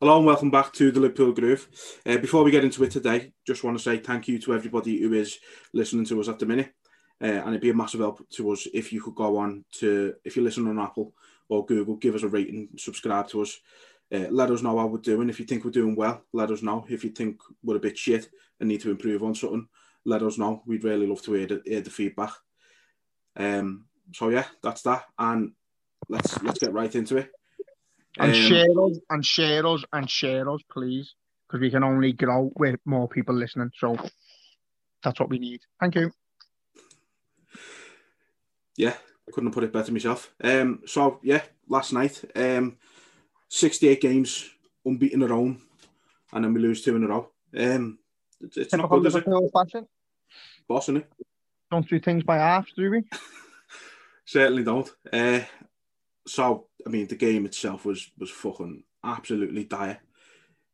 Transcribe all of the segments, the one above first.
Hello and welcome back to the Liverpool Groove. Uh, before we get into it today, just want to say thank you to everybody who is listening to us at the minute. Uh, and it'd be a massive help to us if you could go on to, if you listen on Apple or Google, give us a rating, subscribe to us. Uh, let us know how we're doing. If you think we're doing well, let us know. If you think we're a bit shit and need to improve on something, let us know. We'd really love to hear the, hear the feedback. Um, so yeah, that's that. And let's let's get right into it. And Um, share us, and share us, and share us, please, because we can only grow with more people listening. So that's what we need. Thank you. yeah, couldn't have put it better myself. Um, so yeah, last night, um, sixty-eight games, unbeaten at home, and then we lose two in a row. Um, it's, it's not good, is it? Fashion. Boss, isn't it? Don't do things by halves, do we? Certainly don't. Uh, so I mean, the game itself was was fucking absolutely dire.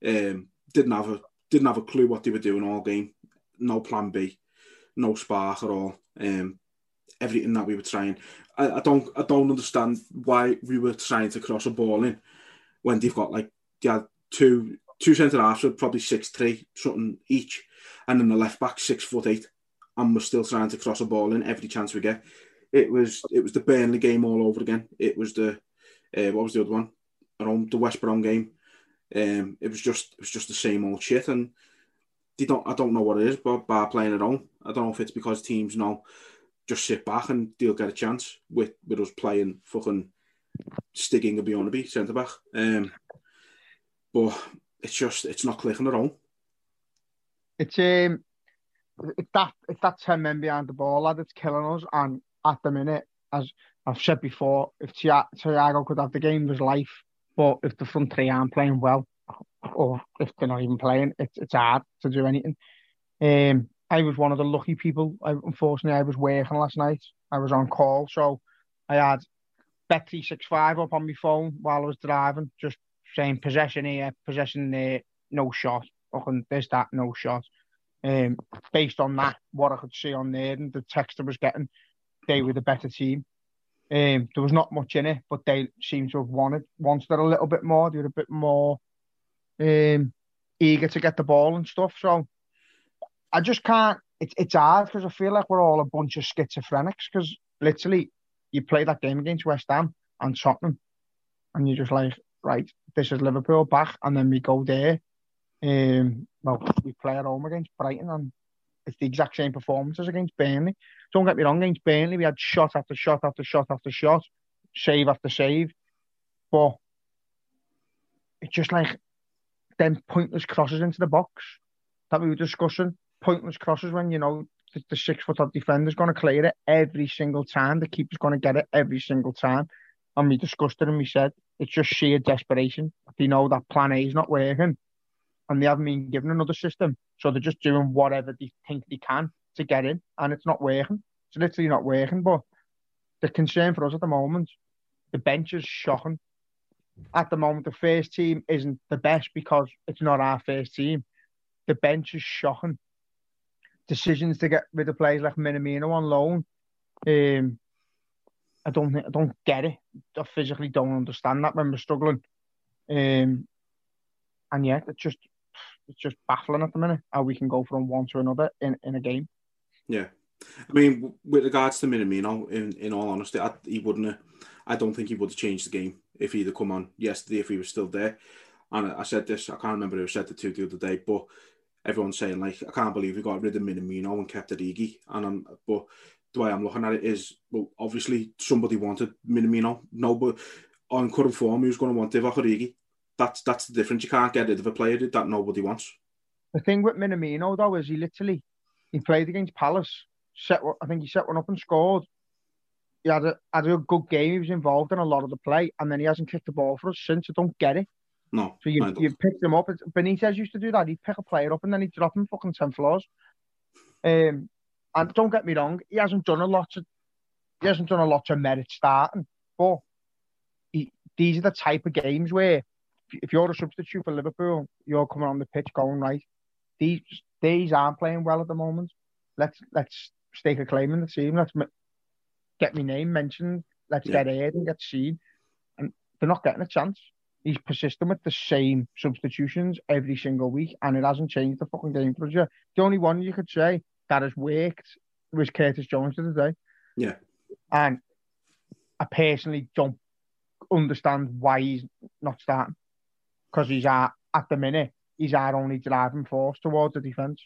Um, didn't have a didn't have a clue what they were doing all game. No plan B, no spark at all. Um, everything that we were trying, I, I don't I don't understand why we were trying to cross a ball in when they've got like they had two two centre halves, so probably six three something each, and then the left back six foot eight, and we're still trying to cross a ball in every chance we get. It was it was the Burnley game all over again. It was the uh, what was the other one? The West Brom game. Um, it was just it was just the same old shit, and they don't. I don't know what it is, but by playing at home, I don't know if it's because teams now just sit back and they'll get a chance with with us playing fucking Stiging and Bjornaby centre back. Um, but it's just it's not clicking at all. It's um, it's that it's that ten men behind the ball lad that's killing us. And at the minute, as I've said before, if Thia- Thiago could have the game of his life, but if the front three aren't playing well, or if they're not even playing, it's it's hard to do anything. Um, I was one of the lucky people. I, unfortunately, I was working last night. I was on call, so I had Bet three six five up on my phone while I was driving, just saying possession here, possession there, no shot. Fucking this, that, no shot. Um, based on that, what I could see on there and the text I was getting, they were the better team. Um, there was not much in it, but they seemed to have wanted wanted it a little bit more. They were a bit more um, eager to get the ball and stuff. So I just can't. It's it's hard because I feel like we're all a bunch of schizophrenics. Because literally, you play that game against West Ham and Tottenham, and you're just like, right, this is Liverpool back, and then we go there. Um, well, we play at home against Brighton, and it's the exact same performances against Burnley. Don't get me wrong, against Burnley, we had shot after shot after shot after shot, save after save, but it's just like them pointless crosses into the box that we were discussing. Pointless crosses when you know the, the six foot defender's going to clear it every single time. The keeper's going to get it every single time. And we discussed it and we said it's just sheer desperation. They know that plan A is not working and they haven't been given another system. So they're just doing whatever they think they can to get in and it's not working. It's literally not working. But the concern for us at the moment, the bench is shocking. At the moment, the first team isn't the best because it's not our first team. The bench is shocking. Decisions to get rid of players like Minamino on loan. Um, I don't think I don't get it. I physically don't understand that when we're struggling. Um, and yeah, it's just it's just baffling at the minute how we can go from one to another in, in a game. Yeah. I mean, with regards to Minamino, in, in all honesty, I, he wouldn't have, I don't think he would have changed the game if he'd have come on yesterday, if he was still there. And I, said this, I can't remember who said it to the other day, but everyone's saying, like, I can't believe we got rid of Minamino and kept Origi. And I'm, but the way I'm looking at it is, well, obviously somebody wanted Minamino. No, but on current form, who's going to want Divock Origi? That's, that's the difference. You can't get rid of a player did that nobody wants. The thing with Minamino though is he literally he played against Palace. Set, I think he set one up and scored. He had a had a good game. He was involved in a lot of the play, and then he hasn't kicked the ball for us since. I don't get it. No. So you you picked him up. Benitez used to do that. He'd pick a player up and then he'd drop him fucking ten floors. Um, and don't get me wrong, he hasn't done a lot to he hasn't done a lot to merit starting, but he, these are the type of games where if you're a substitute for Liverpool, you're coming on the pitch going right. These these aren't playing well at the moment. Let's let's stake a claim in the team. Let's get my name mentioned. Let's yeah. get aired and get seen. And they're not getting a chance. He's persistent with the same substitutions every single week, and it hasn't changed the fucking game for yet. The only one you could say that has worked was Curtis Jones today. Yeah. And I personally don't understand why he's not starting because he's our, at the minute he's our only driving force towards the defence.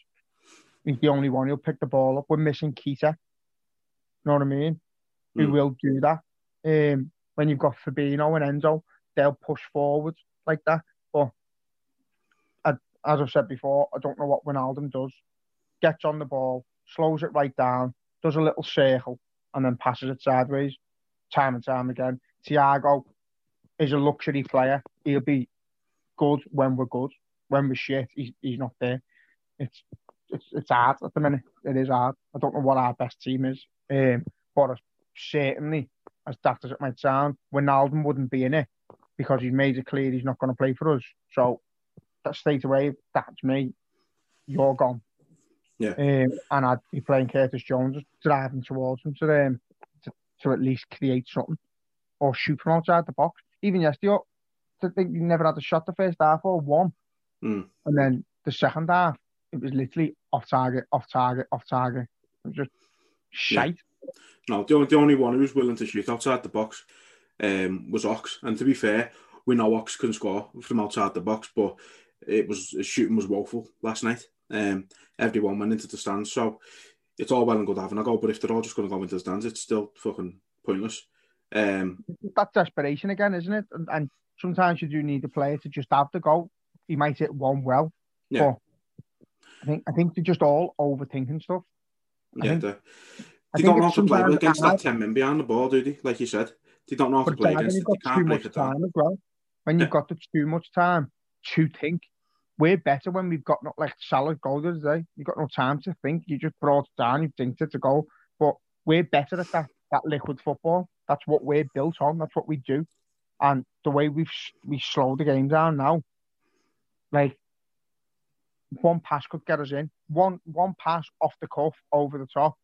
He's the only one who'll pick the ball up. We're missing Keita. You know what I mean? Mm. Who will do that? Um, when you've got Fabinho and Enzo, they'll push forward like that. But I, as I've said before, I don't know what Wijnaldum does. Gets on the ball, slows it right down, does a little circle, and then passes it sideways, time and time again. Thiago is a luxury player. He'll be good when we're good. When we're shit, he's, he's not there. It's it's it's hard at the minute. It is hard. I don't know what our best team is, um, but certainly, as daft as it might sound, Wijnaldum wouldn't be in it because he's made it clear he's not going to play for us. So that straight away, that's me. You're gone. Yeah. Um, and I'd be playing Curtis Jones, driving towards him to, um, to, to at least create something or shoot from outside the box. Even yesterday, I think he never had a shot the first half or one. Mm. And then the second half, it was literally off target, off target, off target. It was just shite. Yeah. No, the only, the only one who was willing to shoot outside the box um, was Ox. And to be fair, we know Ox can score from outside the box, but it was shooting was woeful last night. Um, everyone went into the stands. So it's all well and good having a go, but if they're all just going to go into the stands, it's still fucking pointless. Um, That's desperation again, isn't it? And, and, sometimes you do need a player to just have the goal. He might hit one well, yeah. I think I think they're just all overthinking stuff. I yeah, think, they, they don't know how to play against that ten men behind the ball, do they? Like you said, they don't know how to play against it. They can't play time as well. When you've got too much time to think, we're better when we've got not like solid goal today. Eh? You've got no time to think. You just brought it down, you've dinked it to go. But we're better at that, that liquid football. That's what we're built on. That's what we do. And the way we've we slow the game down now, like one pass could get us in. One one pass off the cuff over the top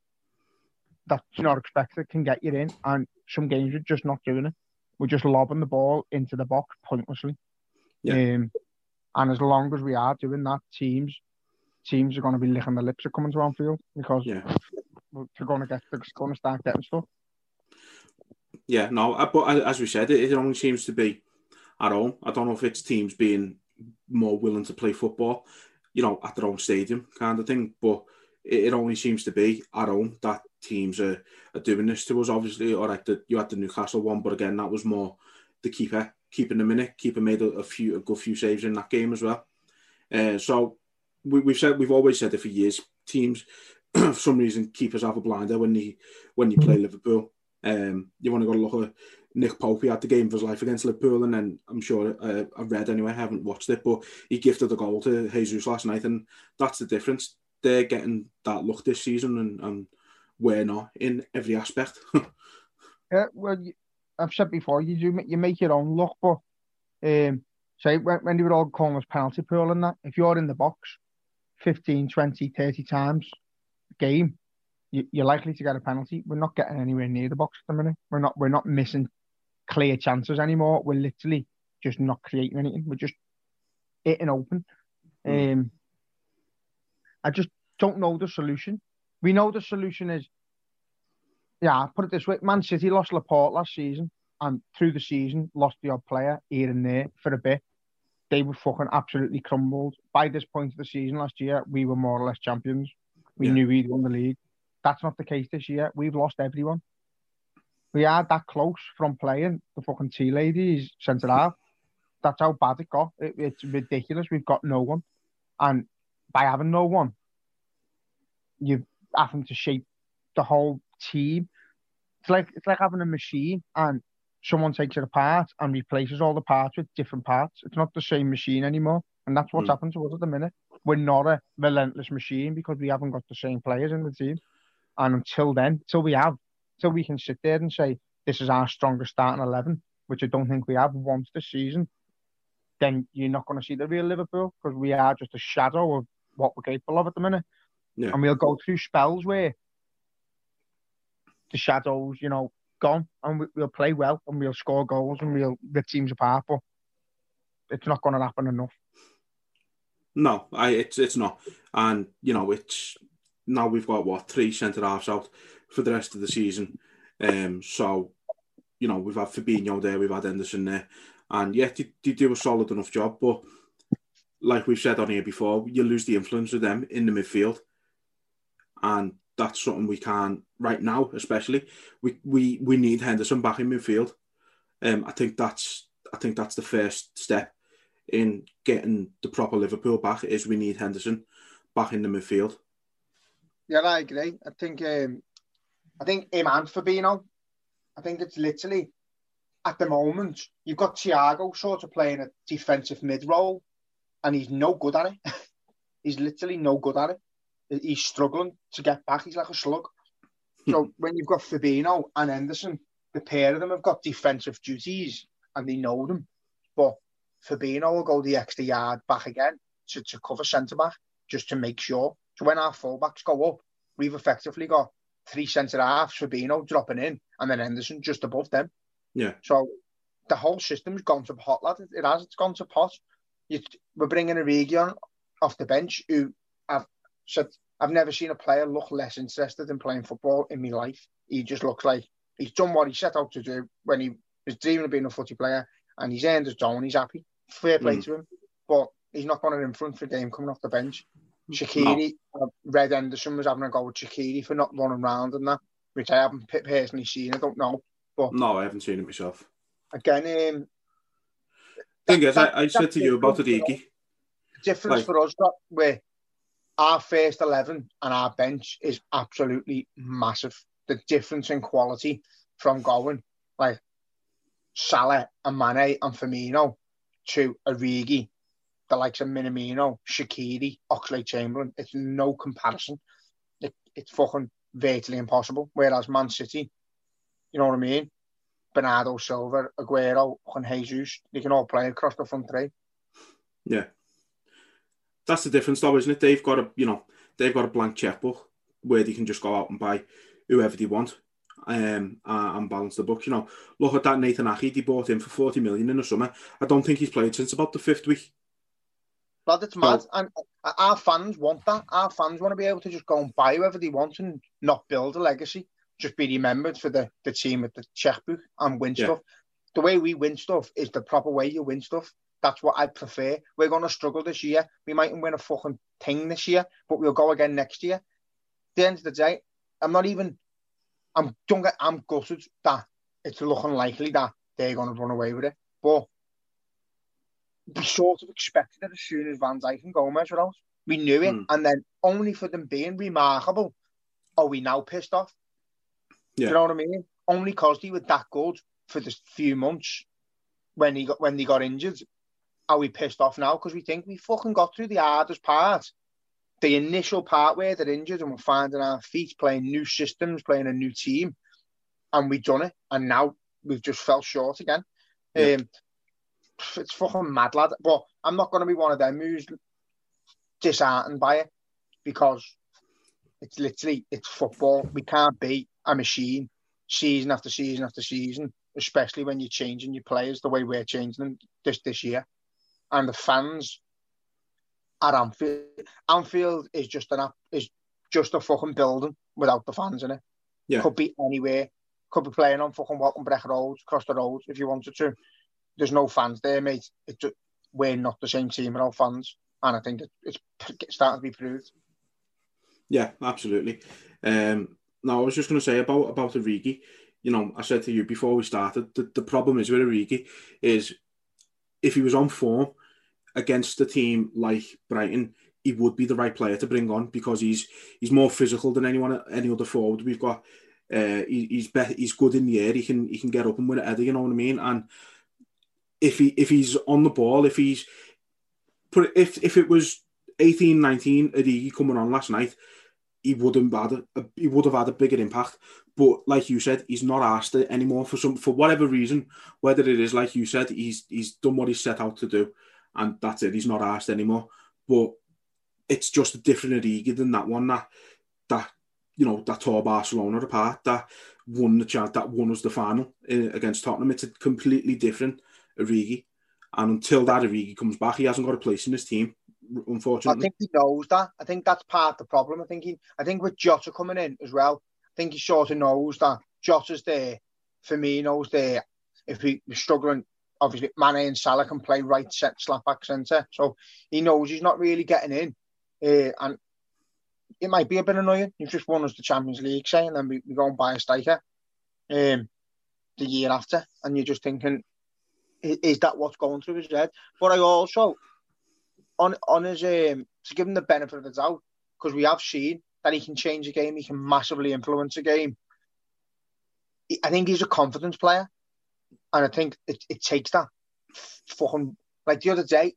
that's not expected can get you in. And some games we're just not doing it. We're just lobbing the ball into the box pointlessly. Yeah. Um, and as long as we are doing that, teams teams are going to be licking the lips of coming to Anfield because yeah. they're going to get they're going to start getting stuff. Yeah, no, uh, but as we said, it, only seems to be at home. I don't know if it's teams being more willing to play football, you know, at their own stadium kind of thing. But it, only seems to be at home that teams are, are doing this to us. Obviously, all right, the, you had the Newcastle one, but again, that was more the keeper keeping the minute. Keeper made a, a few a good few saves in that game as well. Uh, so we, we've said we've always said it for years. Teams, for some reason, keepers have a blinder when they when you play Liverpool. Um, you want to go look at Nick Pope. He had the game of his life against Liverpool, and then I'm sure uh, I read anyway. I haven't watched it, but he gifted a goal to Jesus last night, and that's the difference. They're getting that look this season, and, and we're not in every aspect. yeah, well, I've said before, you do you make your own look, but um, say when, when they were all calling us penalty pool and that, if you're in the box 15, 20, 30 times a game, you, you're likely to get a penalty. We're not getting anywhere near the box at the minute. We're not we're not missing clear chances anymore. We're literally just not creating anything. We're just hitting open. Mm. Um, I just don't know the solution. We know the solution is yeah, I put it this way: Man City lost Laporte last season, and through the season lost the odd player here and there for a bit. They were fucking absolutely crumbled. By this point of the season last year, we were more or less champions. We yeah. knew we'd won the league. That's not the case this year. We've lost everyone. We are that close from playing the fucking tea ladies centre half. That's how bad it got. It, it's ridiculous. We've got no one, and by having no one, you having to shape the whole team. It's like it's like having a machine and someone takes it apart and replaces all the parts with different parts. It's not the same machine anymore, and that's what's Mm. happened to us at the minute. We're not a relentless machine because we haven't got the same players in the team. And until then, till we have, till we can sit there and say this is our strongest starting eleven, which I don't think we have once this season, then you're not going to see the real Liverpool because we are just a shadow of what we're capable of at the minute. Yeah. And we'll go through spells where the shadows, you know, gone, and we, we'll play well and we'll score goals and we'll rip teams apart, but it's not going to happen enough. No, I it's it's not, and you know it's now we've got what three centre halves out for the rest of the season. Um, so you know we've had Fabinho there, we've had Henderson there, and yeah, they, they do a solid enough job. But like we've said on here before, you lose the influence of them in the midfield, and that's something we can't right now. Especially we we we need Henderson back in midfield. Um, I think that's I think that's the first step in getting the proper Liverpool back is we need Henderson back in the midfield. Yeah, I agree. I think um, I think him and Fabinho. I think it's literally at the moment you've got Thiago sort of playing a defensive mid role, and he's no good at it. he's literally no good at it. He's struggling to get back. He's like a slug. so when you've got Fabinho and Henderson, the pair of them have got defensive duties and they know them. But Fabinho will go the extra yard back again to, to cover centre back just to make sure. So when our fullbacks go up, we've effectively got three centre halves, Fabinho dropping in, and then Henderson just above them. Yeah. So the whole system's gone to pot, lad. It has. It's gone to pot. We're bringing Origi off the bench who I've said I've never seen a player look less interested in playing football in my life. He just looks like he's done what he set out to do when he was dreaming of being a footy player, and he's earned his own. He's happy. Fair play Mm. to him, but he's not going to influence the game coming off the bench. Shaqiri, uh, Red Henderson was having a go with Shaqiri for not running round and that, which I haven't personally seen. I don't know. But no, I haven't seen it myself. Again, um, Thing is, that- I, I said to you about different Origi. difference Like- for us that where our first 11 and our bench is absolutely massive. The difference in quality from going like Salah and Mane and Firmino to Origi, the likes of Minamino, Shaqiri, Oxley Chamberlain, it's no comparison. It, it's fucking virtually impossible. Whereas Man City, you know what I mean? Bernardo Silva, Aguero, and Jesus, they can all play across the front three. Yeah, that's the difference, though, isn't it? They've got a you know they've got a blank checkbook where they can just go out and buy whoever they want. Um, and balance the books. You know, look at that Nathan Ake. They bought him for forty million in the summer. I don't think he's played since about the fifth week. Lad, it's mad. And uh, our fans want that. Our fans want to be able to just go and buy whoever they want and not build a legacy. Just be remembered for the, the team with the checkbook and win Yeah. stuff. The way we win stuff is the proper way you win stuff. That's what I prefer. We're going to struggle this year. We mightn't win a fucking thing this year, but we'll go again next year. At the end of the day, I'm not even. I'm don't get. I'm gutted that it's looking likely that they're going to run away with it. But we sort of expected it as soon as Van Dijk and Gomez were out. We knew it, Hmm. and then only for them being remarkable, are we now pissed off? Yeah. You know what I mean? Only because they were that good for the few months when he got when they got injured, are we pissed off now? Because we think we fucking got through the hardest part, the initial part where they're injured and we're finding our feet, playing new systems, playing a new team, and we've done it, and now we've just fell short again. Yeah. Um, it's fucking mad, lad. But I'm not going to be one of them who's disheartened by it because it's literally it's football. We can't be a machine season after season after season, especially when you're changing your players the way we're changing them this this year. And the fans at Anfield, Anfield is just an is just a fucking building without the fans in it. Yeah. Could be anywhere. Could be playing on fucking Walton Breck Road, across the road if you wanted to. There's no fans there, mate. It we're not the same team without fans, and I think that it's starting to be proved. Yeah, absolutely. Um, now, I was just going to say about about Origi. You know, I said to you before we started, the, the problem is with Origi is if he was on form against a team like Brighton, he would be the right player to bring on because he's he's more physical than anyone any other forward we've got. Uh, he, he's be- he's good in the air. He can he can get up and win it. You know what I mean? And if he if he's on the ball, if he's put if if it was 18, 19, Origi coming on last night, he wouldn't a, he would have had a bigger impact. But like you said, he's not asked it anymore for some for whatever reason. Whether it is like you said, he's he's done what he's set out to do, and that's it. He's not asked anymore. But it's just a different Origi than that one that that you know that tore Barcelona apart that won the that won us the final uh, against Tottenham. It's a completely different Origi, and until that Origi comes back, he hasn't got a place in his team. Unfortunately, I think he knows that. I think that's part of the problem. I think he, I think with Jota coming in as well, I think he sort of knows that Jota's there, Firmino's there. If we, we're struggling, obviously Mane and Salah can play right set slap back centre, so he knows he's not really getting in, uh, and it might be a bit annoying. You've just won us the Champions League, say, and then we, we go and buy a striker um, the year after, and you're just thinking, is, that what's going through his head? But I also, on on his um, to give him the benefit of the doubt, because we have seen that he can change a game, he can massively influence a game. I think he's a confidence player, and I think it, it takes that fucking like the other day,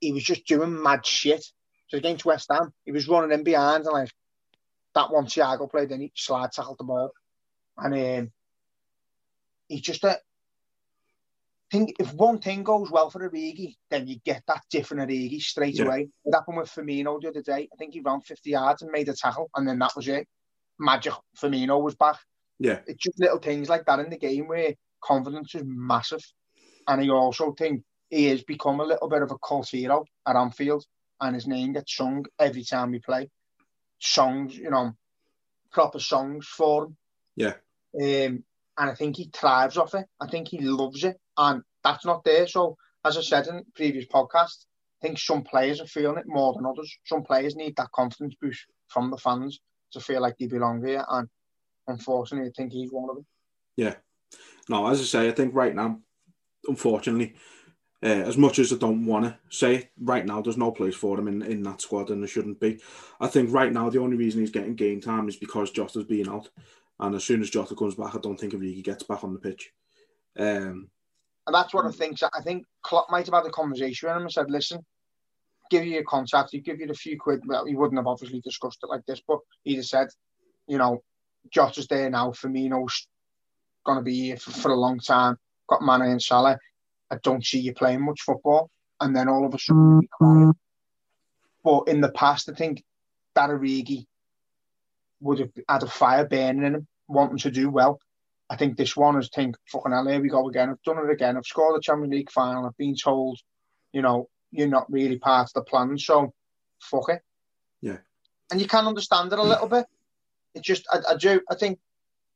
he was just doing mad shit. So against West Ham, he was running in behind and like that one Thiago played in, he slide tackled the ball, and um, he's just a. Think if one thing goes well for Origi, then you get that different Origi straight Yeah. away. It happened with Firmino the other day. I think he ran 50 yards and made a tackle, and then that was it. Magic. Firmino was back. yeah, It's just little things like that in the game where confidence is massive. And I also think he has become a little bit of a cult hero at Anfield, and his name gets sung every time we play. Songs, you know, proper songs for him. yeah, Um, and I think he thrives off it. I think he loves it, and that's not there. So, as I said in previous podcast, I think some players are feeling it more than others. Some players need that confidence boost from the fans to feel like they belong here, and unfortunately, I think he's one of them. yeah. No, as I say, I think right now, unfortunately, uh, as much as I don't want to say it, right now there's no place for him in, in that squad, and there shouldn't be. I think right now the only reason he's getting game time is because Jota's being out, and as soon as Jota comes back, I don't think Origi gets back on the pitch. Um, And that's what I think. I think Klopp might have had a conversation with him and said, listen, give you your contract, he give you the few quid. Well, he wouldn't have obviously discussed it like this, but he'd have said, you know, Jota's there now, Firmino's going to be here for, for a long time, got Mane and Salah. I don't see you playing much football. And then all of a sudden, you'll be quiet. But in the past, I think that Origi would have had a fire burning in him, wanting to do well. I think this one is think, fucking hell, here we go again. I've done it again. I've scored the Champions League final. I've been told, you know, you're not really part of the plan, so fuck it. Yeah. And you can understand it a little bit. It's just, I, I do, I think,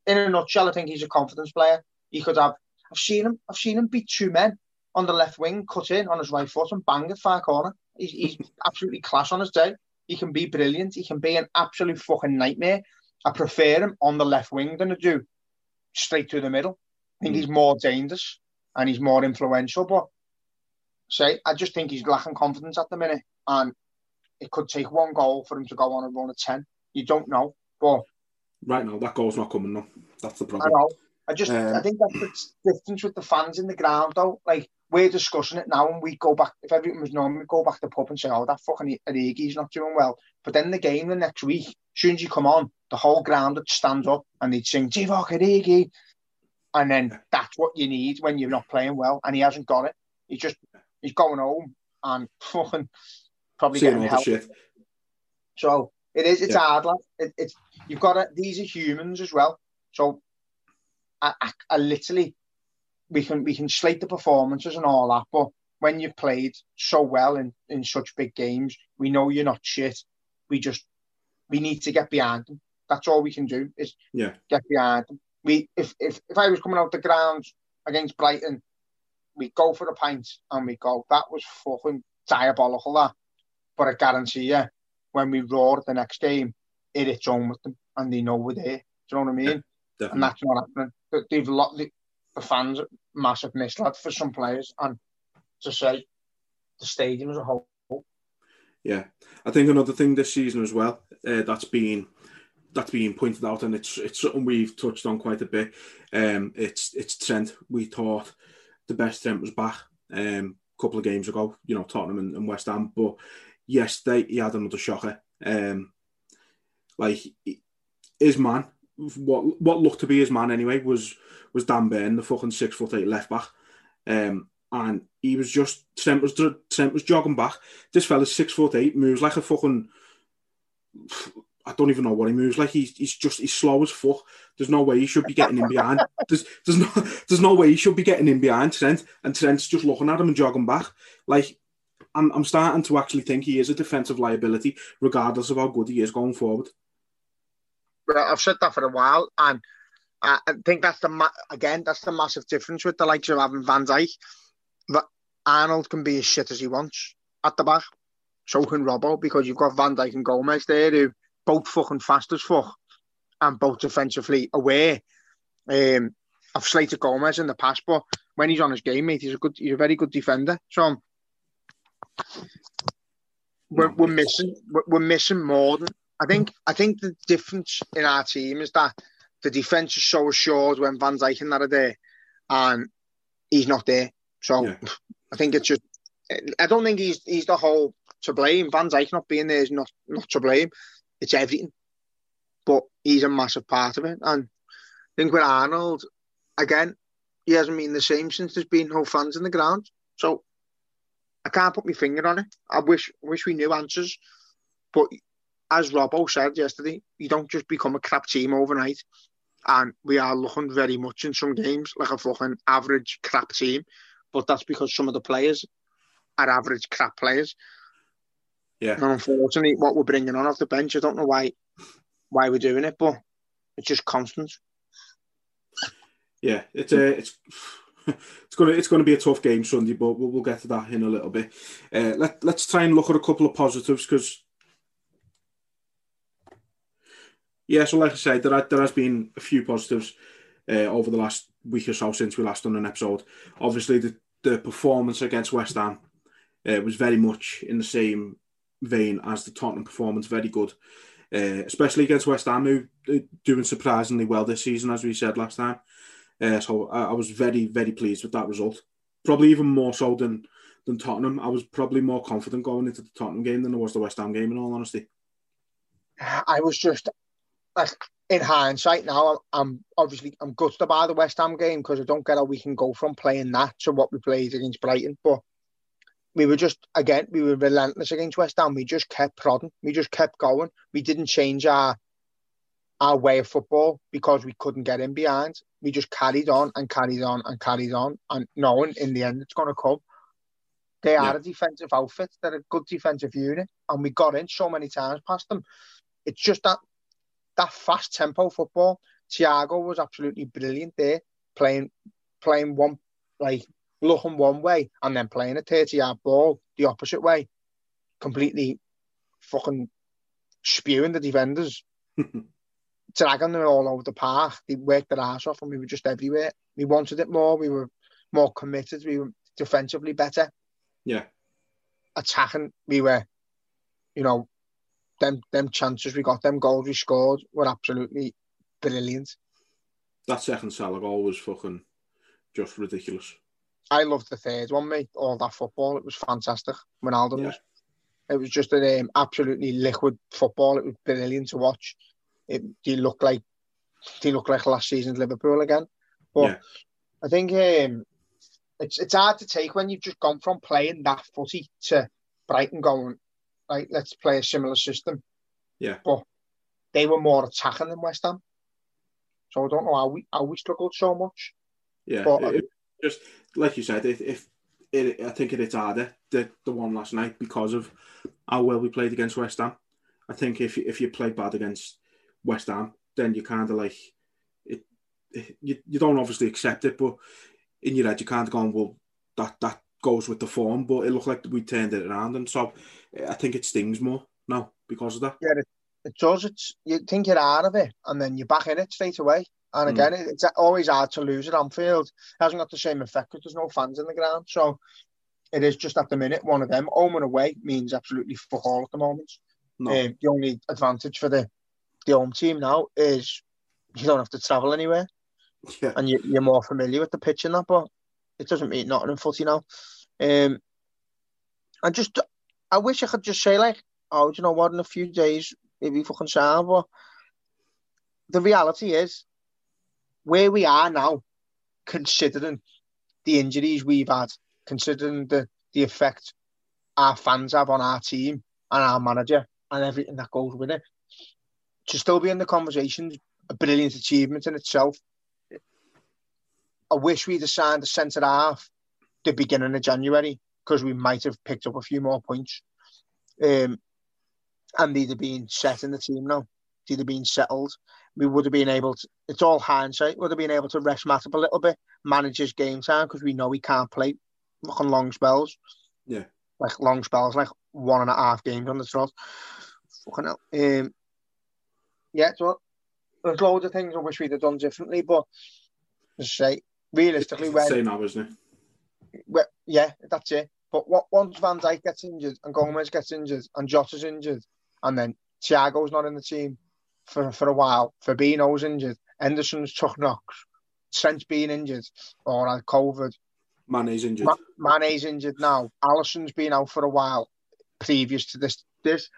in a nutshell, I think he's a confidence player. He could have, I've seen him, I've seen him beat two men on the left wing, cut in on his right foot and bang it far corner. He's, he's absolutely class on his day. He can be brilliant. He can be an absolute fucking nightmare. I prefer him on the left wing than I do straight through the middle. I think he's more dangerous and he's more influential. But say, I just think he's lacking confidence at the minute, and it could take one goal for him to go on a run of ten. You don't know, but right now, that goal's not coming though. That's the problem. I know. I just, Um, I think that's the difference with the fans in the ground, though. Like we're discussing it now, and we go back. If everything was normal, we go back to the pub and say, "Oh, that fucking Origi's not doing well." But then the game the next week, as soon as you come on, the whole ground would stand up and they'd sing "Divock Origi," and then that's what you need when you're not playing well. And he hasn't got it. He's just he's going home and fucking probably Seeing getting help. shit. So it is. It's Yeah. hard, lad. It, it's you've got to. These are humans as well. So I, I, I literally we can we can slate the performances and all that, but when you've played so well in in such big games, we know you're not shit. We just we need to get behind them. That's all we can do is Yeah. get behind them. We if if if I was coming out the ground against Brighton, we go for a pint and we go. That was fucking diabolical. That, but I guarantee you, when we roar the next game, it hits home with them and they know we're there. Do you know what I mean? And that's not happening. They- They've lot the, the fans massive misled for some players, and to say the stadium as a whole. Yeah, I think another thing this season as well uh, that's been that's been pointed out, and it's it's something we've touched on quite a bit. Um, it's it's Trent. We thought the best Trent was back um, a couple of games ago. You know, Tottenham and, and West Ham, but yesterday he had another shocker. Um, like his man, what what looked to be his man anyway, was was Dan Burn, the fucking six foot eight left back. Um, and he was just Trent was Trent was jogging back. This fella's six foot eight, moves like a fucking. I don't even know what he moves like. He's he's just he's slow as fuck. There's no way he should be getting in behind. There's there's no there's no way he should be getting in behind Trent, and Trent's just looking at him and jogging back. Like I'm I'm starting to actually think he is a defensive liability, regardless of how good he is going forward. I've said that for a while, and I think that's the ma- again that's the massive difference with the likes of having Van Dijk that Arnold can be as shit as he wants at the back. So can Robbo because you've got Van Dijk and Gomez there who both fucking fast as fuck and both defensively aware. Um, I've slated Gomez in the past, but when he's on his game, mate, he's a good, he's a very good defender. So we're, we're missing, we're, we're missing more than I think. I think the difference in our team is that the defense is so assured when Van Dijk and that are there, and he's not there. So yeah. I think it's just. I don't think he's he's the whole to blame. Van Dijk not being there is not not to blame. It's everything, but he's a massive part of it. And I think with Arnold, again, he hasn't been the same since there's been no fans in the ground. So I can't put my finger on it. I wish wish we knew answers, but as Robbo said yesterday, you don't just become a crap team overnight. And we are looking very much in some games like a fucking average crap team but that's because some of the players are average crap players. Yeah. And unfortunately, what we're bringing on off the bench, I don't know why why we're doing it, but it's just constant. Yeah, it's a uh, it's it's gonna it's gonna be a tough game Sunday, but we'll, we'll get to that in a little bit. Uh, let let's try and look at a couple of positives because. Yeah, so like I said, there, there has been a few positives uh, over the last week or so since we last done an episode. Obviously, the, the performance against West Ham uh, was very much in the same vein as the Tottenham performance. Very good, uh, especially against West Ham, who are doing surprisingly well this season, as we said last time. Uh, so I, I, was very, very pleased with that result. Probably even more so than than Tottenham. I was probably more confident going into the Tottenham game than I was the West Ham game. In all honesty, I was just like in hindsight now, I'm obviously I'm gutted about the West Ham game because I don't get how we can go from playing that to what we played against Brighton. But we were just again we were relentless against West Ham. We just kept prodding. We just kept going. We didn't change our our way of football because we couldn't get in behind. We just carried on and carried on and carried on, and knowing in the end it's going to come. They are a defensive outfit. They're a good defensive unit, and we got in so many times past them. It's just that that fast tempo football. Thiago was absolutely brilliant there, playing playing one like looking one way and then playing a 30 yard ball the opposite way, completely fucking spewing the defenders, dragging them all over the park. They worked their ass off and we were just everywhere. We wanted it more. We were more committed. We were defensively better. Yeah. Attacking, we were, you know, them them chances we got, them goals we scored were absolutely brilliant. That second Salah goal was fucking just ridiculous. I loved the third one, mate. All that football, it was fantastic. Ronaldo yeah. was, it was just an um, absolutely liquid football. It was brilliant to watch. It he looked like he looked like last season's Liverpool again. But yeah. I think um, it's it's hard to take when you've just gone from playing that footy to Brighton going, like let's play a similar system. Yeah. But they were more attacking than West Ham. So I don't know how we how we struggled so much. Yeah. But, it, it just like you said, if, if it, I think it's harder the the one last night because of how well we played against West Ham. I think if if you play bad against West Ham, then you kind of like it, it. You, you don't obviously accept it, but in your head you can't go, well, that that goes with the form. But it looked like we turned it around, and so I think it stings more now because of that. Yeah, it, it does. It's you think you're out of it, and then you're back in it straight away. And hmm. again, mm. it's always hard to lose at Anfield. It hasn't got the same effect because there's no fans in the ground. So it is just at the minute one of them. Home and away means absolutely fuck all at the moment. No. Um, the only advantage for the the home team now is you don't have to travel anywhere yeah. and you, you're more familiar with the pitch and that, but it doesn't mean nothing in footy now. Um, I just, I wish I could just say like, oh, do you know what? In a few days, maybe fucking sound, but the reality is, where we are now, considering the injuries we've had, considering the the effect our fans have on our team and our manager and everything that goes with it, to still be in the conversation, a brilliant achievement in itself. I wish we'd have signed a centre half the beginning of January because we might have picked up a few more points. Um, and they'd have been set in the team now. They'd have been settled. We would have been able to, it's all hindsight, we would have been able to rest Matip a little bit, manage his game time because we know he can't play fucking long spells. Yeah. Like long spells, like one and a half games on the trot. Fucking hell. Um, yeah, so there's loads of things I wish we'd have done differently, but as I say, realistically, when same now, isn't it? well, yeah, that's it. But what, once Van Dijk gets injured and Gomez gets injured and Jota's injured, and then Thiago's not in the team for, for a while, Fabinho's injured, Henderson's took knocks, Trent's being injured or had COVID, Mane's injured. Ma- Mane's injured now, Alisson's been out for a while previous to this. This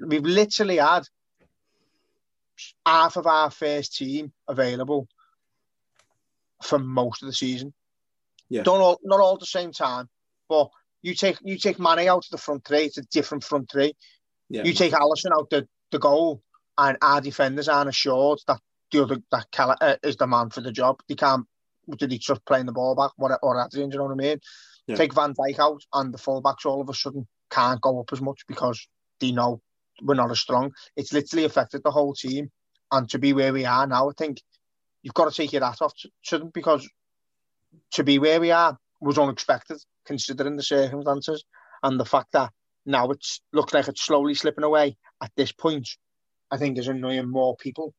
we've literally had half of our first team available for most of the season. Yeah. Don't all not all at the same time, but you take you take Mane out of the front three, it's a different front three. yeah. You take Alisson out the, the goal, and our defenders aren't assured that the other that Kelleher uh, is the man for the job. They can't. Did he just playing the ball back? What or that? Do you know what I mean? Yeah. Take Van Dijk out, and the fullbacks all of a sudden can't go up as much because they know we're not as strong. It's literally affected the whole team, and to be where we are now, I think you've got to take your hat off to, to them because to be where we are was unexpected considering the circumstances and the fact that now it's looks like it's slowly slipping away at this point. I think is annoying more people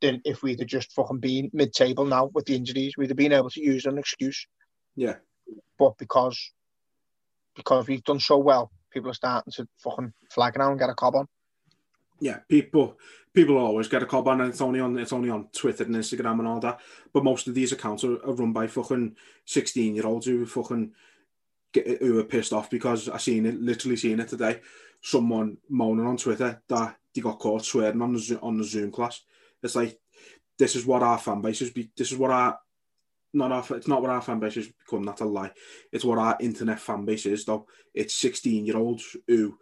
than if we'd have just fucking been mid-table now with the injuries. We'd have been able to use an excuse, yeah. but because because we've done so well, people are starting to fucking flag now and get a cob on. Yeah, people people always get a cob on, and it's only on it's only on Twitter and Instagram and all that. But most of these accounts are, are run by fucking sixteen year olds who fucking get who are pissed off because I seen it literally seen it today. Someone moaning on Twitter that they got caught swearing on the on the Zoom class. It's like this is what our fan base is. This is what our not our it's not what our fan base has become. That's a lie. It's what our internet fan base is. Though it's sixteen year olds who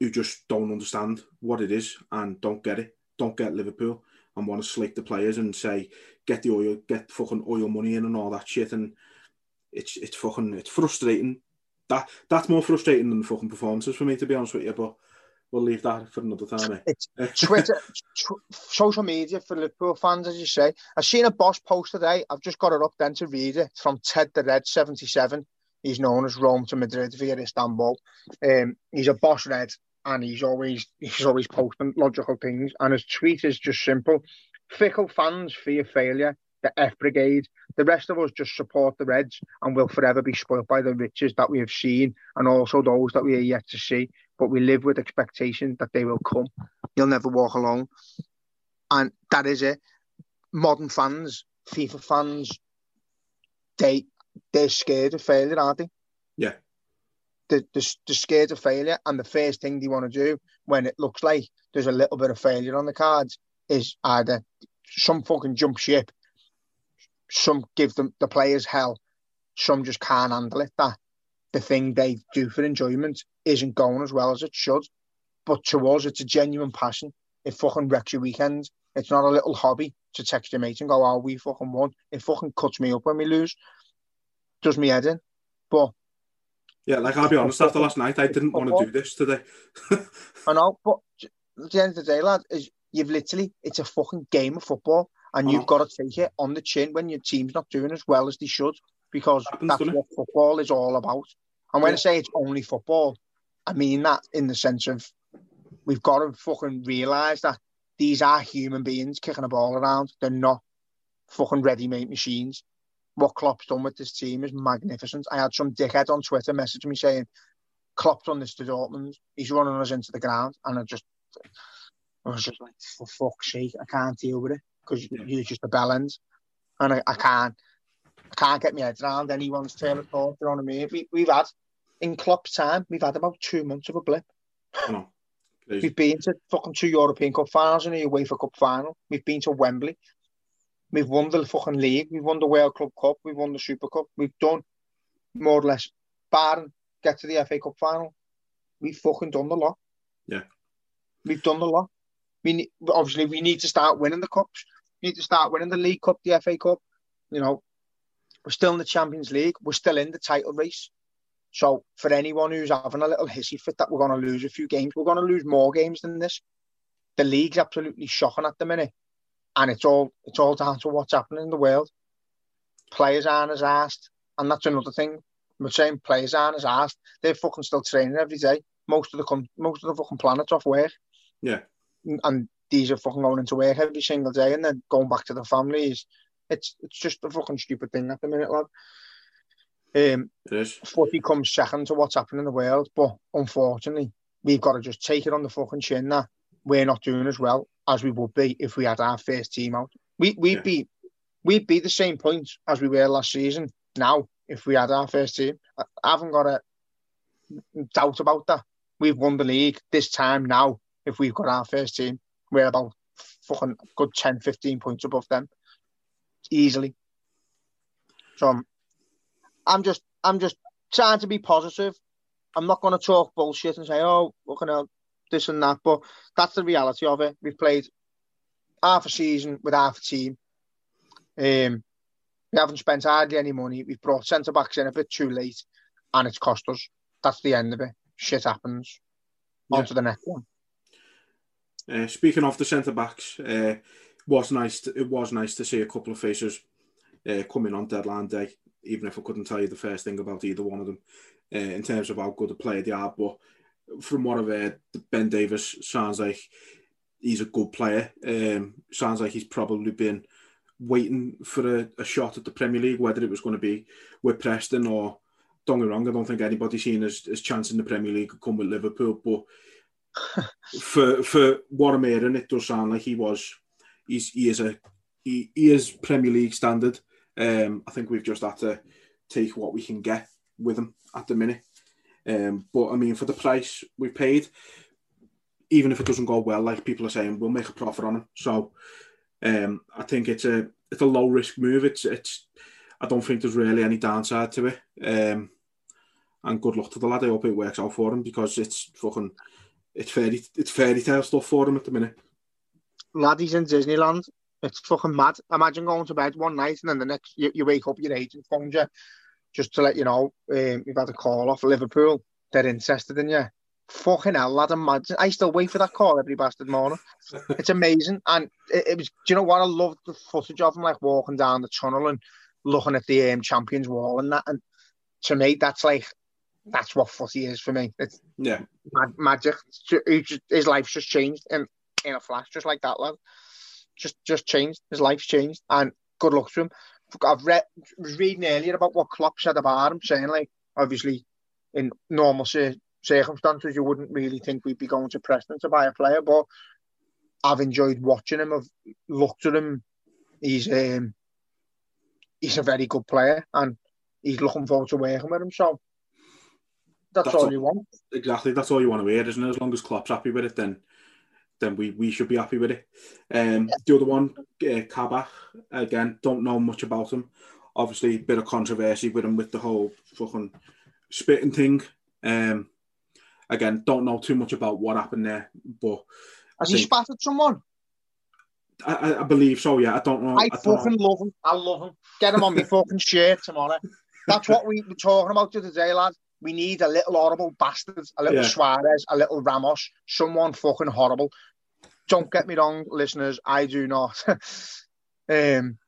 who just don't understand what it is and don't get it, don't get Liverpool and want to slick the players and say get the oil, get fucking oil money in and all that shit. And it's it's fucking it's frustrating. That that's more frustrating than fucking performances for me, to be honest with you. But we'll leave that for another time. Eh? It's Twitter, tw- social media for Liverpool fans, as you say. I've seen a boss post today. I've just got it up then to read it It's from Ted the Red, 77. He's known as Rome to Madrid via Istanbul. Um, he's a boss red and he's always he's always posting logical things. And his tweet is just simple. Fickle fans fear failure. The F Brigade. The rest of us just support the Reds and we'll forever be spoilt by the riches that we have seen and also those that we are yet to see. But we live with expectation that they will come. You'll never walk alone. And that is it. Modern fans, FIFA fans, they they're scared of failure, aren't they? Yeah. They're, they're, scared of failure, and the first thing they want to do when it looks like there's a little bit of failure on the cards is either some fucking jump ship, some give them the players hell, some just can't handle it. That the thing they do for enjoyment isn't going as well as it should. But to us, it's a genuine passion. It fucking wrecks your weekend. It's not a little hobby to text your mate and go, "Oh, we fucking won." It fucking cuts me up when we lose. Does me head in. But Yeah, like I'll be honest, after last night, I didn't want to do this today. I know, but at the end of the day, lad, is you've literally it's a fucking game of football, and you've got to take it on the chin when your team's not doing as well as they should, because Happens, that's it? what football is all about. And when I say it's only football, I mean that in the sense of we've got to fucking realise that these are human beings kicking a ball around. They're not fucking ready-made machines. What Klopp's done with this team is magnificent. I had some dickhead on Twitter message me saying, Klopp's on this to Dortmund. He's running us into the ground. And I just, I was just like, for fuck's sake, I can't deal with it because you're just a bellend. And I, I can't, I can't get my head around anyone's turn of thought. You know what I mean? We, we've had, in Klopp's time, we've had about two months of a blip. We've been to fucking two European Cup finals and a UEFA Cup final. We've been to Wembley. We've won the fucking league. We've won the World Club Cup. We've won the Super Cup. We've done more or less, barring get to the FA Cup final. We've fucking done the lot. Yeah. We've done the lot. We need, obviously we need to start winning the cups. We need to start winning the League Cup, the FA Cup. You know, we're still in the Champions League. We're still in the title race. So for anyone who's having a little hissy fit that we're going to lose a few games, we're going to lose more games than this. The league's absolutely shocking at the minute, and it's all it's all down to what's happening in the world. Players aren't as asked, and that's another thing. We're saying players aren't as asked. They're fucking still training every day. Most of the com- most of the fucking planets off work. Yeah. And these are fucking going into work every single day and then going back to their families. It's it's just a fucking stupid thing at the minute, lad. Um, it is. Footy comes second to what's happening in the world, but unfortunately, we've got to just take it on the fucking chin that we're not doing as well as we would be if we had our first team out. We we'd yeah. be we'd be the same points as we were last season now if we had our first team. I, haven't got a doubt about that. We've won the league this time now. If we've got our first team, we're about fucking good 10, 15 points above them easily. So I'm, I'm just I'm just trying to be positive. I'm not going to talk bullshit and say, oh, we're going to this and that, but that's the reality of it. We've played half a season with half a team. Um, we haven't spent hardly any money. We've brought centre backs in a bit too late, and it's cost us. That's the end of it. Shit happens. Yeah. On to the next one. Uh, speaking of the centre backs, uh, was nice. To, it was nice to see a couple of faces uh, coming on deadline day even if I couldn't tell you the first thing about either one of them uh, in terms of how good a player they are. But from what I've heard, Ben Davies sounds like he's a good player. Um, sounds like he's probably been waiting for a, a, shot at the Premier League, whether it was going to be with Preston or don't get me wrong, I don't think anybody's seen his, his chance in the Premier League could come with Liverpool. But for for what I'm hearing, it does sound like he was he's he is a he, he is Premier League standard. Um, I think we've just had to take what we can get with him at the minute. Um, but I mean, for the price we paid, even if it doesn't go well, like people are saying, we'll make a profit on him. So um, I think it's a it's a low risk move. It's it's I don't think there's really any downside to it. Um, and good luck to the lad. I hope it works out for him because it's fucking it's fairy it's fairy tale stuff for him at the minute. Laddie's in Disneyland it's fucking mad. Imagine going to bed one night and then the next you, you wake up, your agent phones you just to let you know um, you've had a call off Liverpool. They're interested in you. Fucking hell, lad! Imagine I still wait for that call every bastard morning. it's amazing, and it, it, was. Do you know what? I love the footage of him like walking down the tunnel and looking at the um, Champions Wall and that. And to me, that's like that's what footy is for me. It's yeah, mag- magic. His life's just changed in in a flash, just like that, lad just just changed. His life's changed, and good luck to him. I've read was reading earlier about what Klopp said about him, saying like obviously in normal circumstances you wouldn't really think we'd be going to Preston to buy a player, but I've enjoyed watching him. I've looked at him. He's um, he's a very good player, and he's looking forward to working with him. So that's, that's all, all you want. Exactly, that's all you want to hear, isn't it? As long as Klopp's happy with it, then then we, we should be happy with it. Um, the other one, uh, Kabak, again, don't know much about him. Obviously, a bit of controversy with him with the whole fucking spitting thing. Um, again, don't know too much about what happened there, but has he spat at someone? I, I, believe so. Yeah, I don't know. I, I fucking know. love him. I love him. Get him on my fucking shirt tomorrow. That's what we were talking about today, lads. We need a little horrible bastard, a little yeah. Suarez, a little Ramos, someone fucking horrible. Don't get me wrong, listeners. I do not um,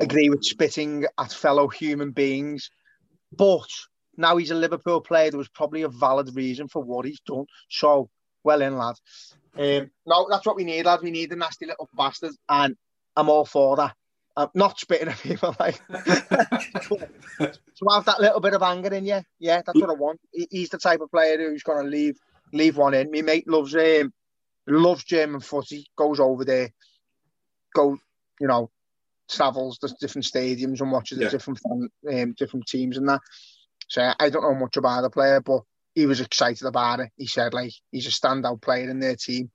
agree with spitting at fellow human beings, but now he's a Liverpool player. There was probably a valid reason for what he's done. So, well in, lad. Um, no, that's what we need, lad. We need a nasty little bastard, and I'm all for that. I'm not spitting at people like to have that little bit of anger in you. Yeah, that's what I want. He's the type of player who's going to leave leave one in. My mate loves him, loves German footy. Goes over there, go, you know, travels the different stadiums and watches Yeah. the different um, different teams and that. So I don't know much about the player, but he was excited about it. He said like he's a standout player in their team.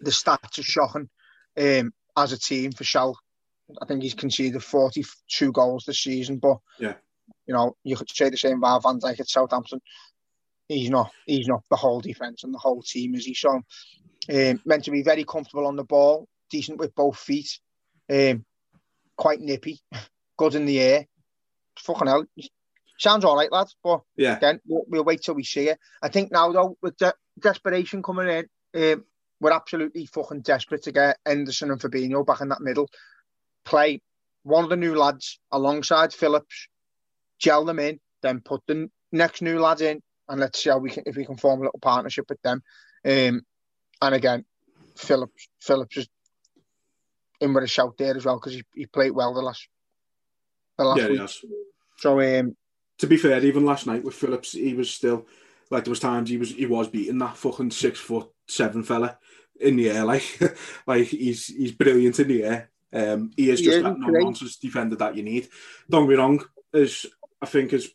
The stats are shocking um, as a team for Schalke. I think he's conceded 42 goals this season, but Yeah. you know you could say the same about Van Dijk at Southampton. He's not. He's not the whole defense and the whole team, is he? So um, meant to be very comfortable on the ball, decent with both feet, um, quite nippy, good in the air. Fucking hell, sounds all right, lads. But Yeah, then we'll, we'll wait till we see it. I think now though, with de- desperation coming in, um, we're absolutely fucking desperate to get Henderson and Fabinho back in that middle. Play one of the new lads alongside Phillips, gel them in, then put the next new lads in, and let's see how we can if we can form a little partnership with them. Um, and again, Phillips Phillips is in with a shout there as well because he, he played well the last the last yeah, week. So um, To be fair, even last night with Phillips, he was still like there was times he was he was beating that fucking six foot seven fella in the air. Like like he's he's brilliant in the air. Um, he is He just is, that he's no great. nonsense defender that you need. Don't get me wrong. Is I think is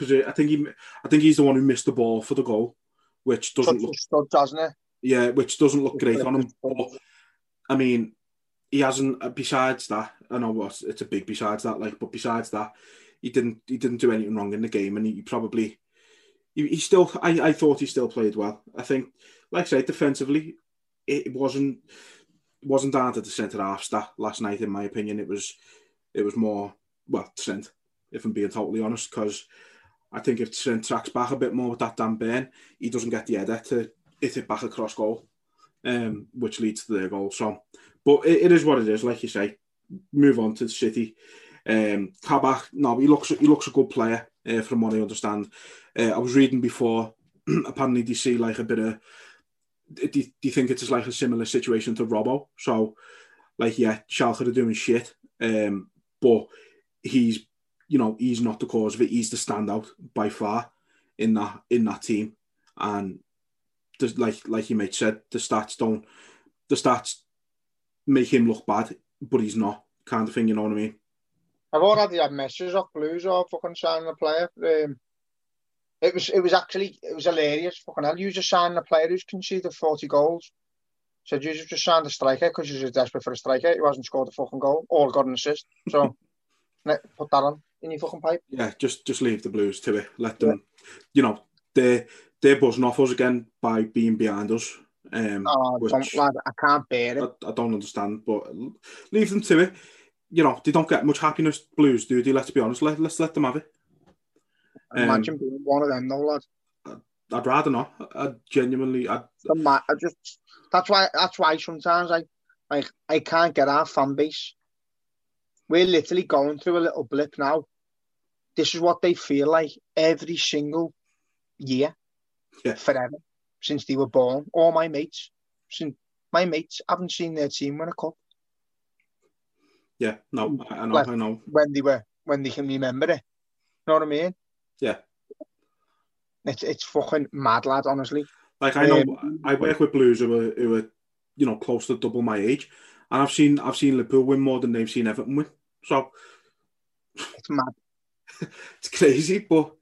I think he I think he's the one who missed the ball for the goal, which doesn't touch look stud, doesn't it? yeah, which doesn't look great on him. But I mean, he hasn't. uh, Besides that, I know what it's a big besides that. Like, but besides that, he didn't. He didn't do anything wrong in the game, and he probably. He, he still. I, I thought he still played well. I think, like I say, defensively, it wasn't. Wasn't down to the centre half stat last night. In my opinion, it was. It was more well Trent, if I'm being totally honest, because I think if Trent tracks back a bit more with that Dan Burn, he doesn't get the header to hit it back across goal, um, which leads to their goal. So, but it, it is what it is. Like you say, move on to the City. Um, Kabak, no, he looks he looks a good player uh, from what I understand. Uh, I was reading before. apparently, they see like a bit of. Do, do you think it's like a similar situation to Robbo? So, like, yeah, Schalke are doing shit, um, but he's you know he's not the cause of it. He's the standout by far in that in that team, and the, like like your mate said, the stats don't the stats make him look bad, but he's not kind of thing. You know what I mean? I've already had messages off Blues or fucking signing a player. Um, it was it was actually it was hilarious. Fucking hell, you just signed a player who's conceded forty goals. So you just signed a striker because you're just desperate for a striker. He hasn't scored a fucking goal or got an assist. So put that on in your fucking pipe. Yeah, just just leave the Blues to it. Let them, you know, they're they're buzzing off us again by being behind us. Um, Oh, which lad, I can't bear it. I, I don't understand, but leave them to it. You know, they don't get much happiness. Blues do they? Let's be honest. Let let's let them have it. Um, Imagine being one of them, though, lad. I'd rather not. I genuinely, I I just that's why that's why sometimes I like I can't get our fan base. We're literally going through a little blip now. This is what they feel like every single year, Yeah. forever since they were born. All my mates, since my mates haven't seen their team win a cup yeah, no, I, I know, Like- I know. when they were when they can remember it. You know what I mean? Yeah. It's it's fucking mad, lad. Honestly, Like I know, Um, I work with Blues who are who are you know close to double my age, and I've seen I've seen Liverpool win more than they've seen Everton win. So it's mad. it's crazy, but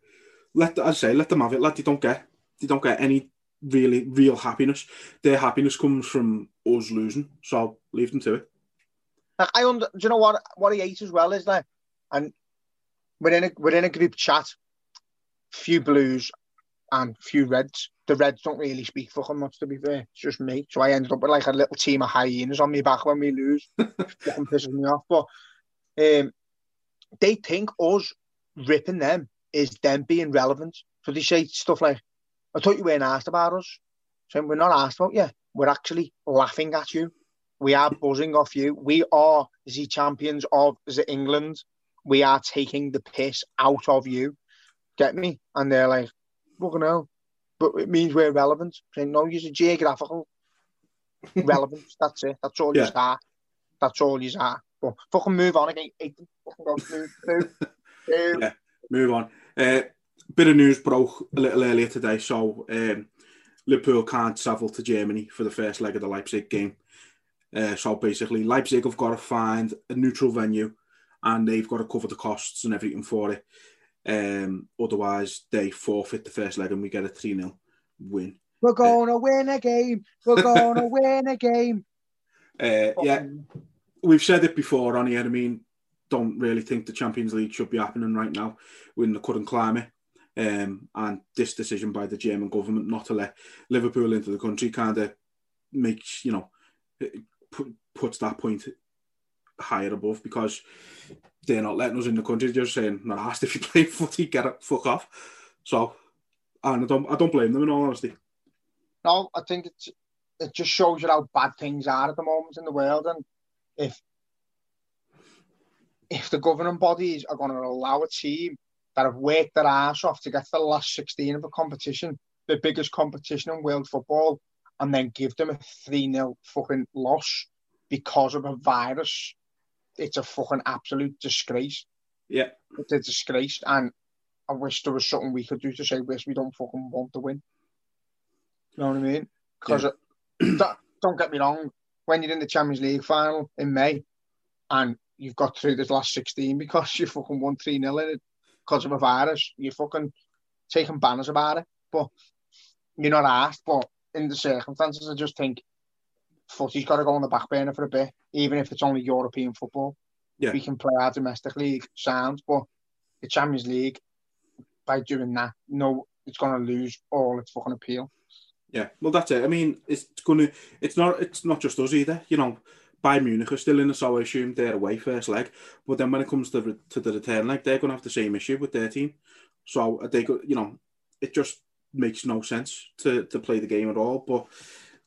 let I say let them have it. Let they don't get they don't get any really real happiness. Their happiness comes from us losing. So leave them to it. Like, I under, do you know what what I hate as well is that, and we're in a we're in a group chat, few blues and few reds. The reds don't really speak fucking much to be fair. It's just me, so I ended up with like a little team of hyenas on me back when we lose. fucking pisses me off. But um, they think us ripping them is them being relevant. So they say stuff like, "I thought you weren't asked about us." So we're not asked about you. We're actually laughing at you. We are buzzing off you. We are the champions of the England. We are taking the piss out of you. Get me? And they're like, fucking hell. But it means we're relevant. Saying, no, you're geographical relevance. That's it. That's all Yeah. you are. That's all you are. But fucking move on again. Fucking go move. move. move. Yeah. Move on. Uh, bit of news broke a little earlier today. So um, Liverpool can't travel to Germany for the first leg of the Leipzig game. Uh, so basically, Leipzig have got to find a neutral venue, and they've got to cover the costs and everything for it. Um, otherwise, they forfeit the first leg, and we get a three 0 win. We're gonna win a game. We're gonna win a game. Uh, yeah, we've said it before on here. I mean, don't really think the Champions League should be happening right now. We're in the current climate. Um, and this decision by the German government not to let Liverpool into the country kind of makes, you know, put, puts that point higher above because they're not letting us in the country. Just saying, no, asked if you play footy, get it, fuck off. So, and I don't, I don't blame them in all honesty. No, I think it's, it just shows you how bad things are at the moment in the world. And if if the governing bodies are going to allow a team that have worked their ass off to get to the last 16 of a competition, the biggest competition in world football, and then give them a 3 0 fucking loss because of a virus, it's a fucking absolute disgrace. Yeah. It's a disgrace. And I wish there was something we could do to say, wish we don't fucking want to win. You know what I mean? Because yeah. Uh, don't, don't get me wrong, when you're in the Champions League final in May and you've got through this last 16 because you fucking won 3 0 in it because of a virus, you're fucking taking banners about it. But you're not asked. But in the circumstances, I just think footy's got to go on the back burner for a bit, even if it's only European football. Yeah. We can play our domestic league sounds, but the Champions League, by doing that, no, it's going to lose all its fucking appeal. Yeah, well, that's it. I mean, it's going to. It's not. It's not just us either. You know, Bayern Munich are still in it, so I assume they're away first leg. But then when it comes to to the return leg, they're going to have the same issue with their team. So uh, they go, you know, it just makes no sense to to play the game at all. But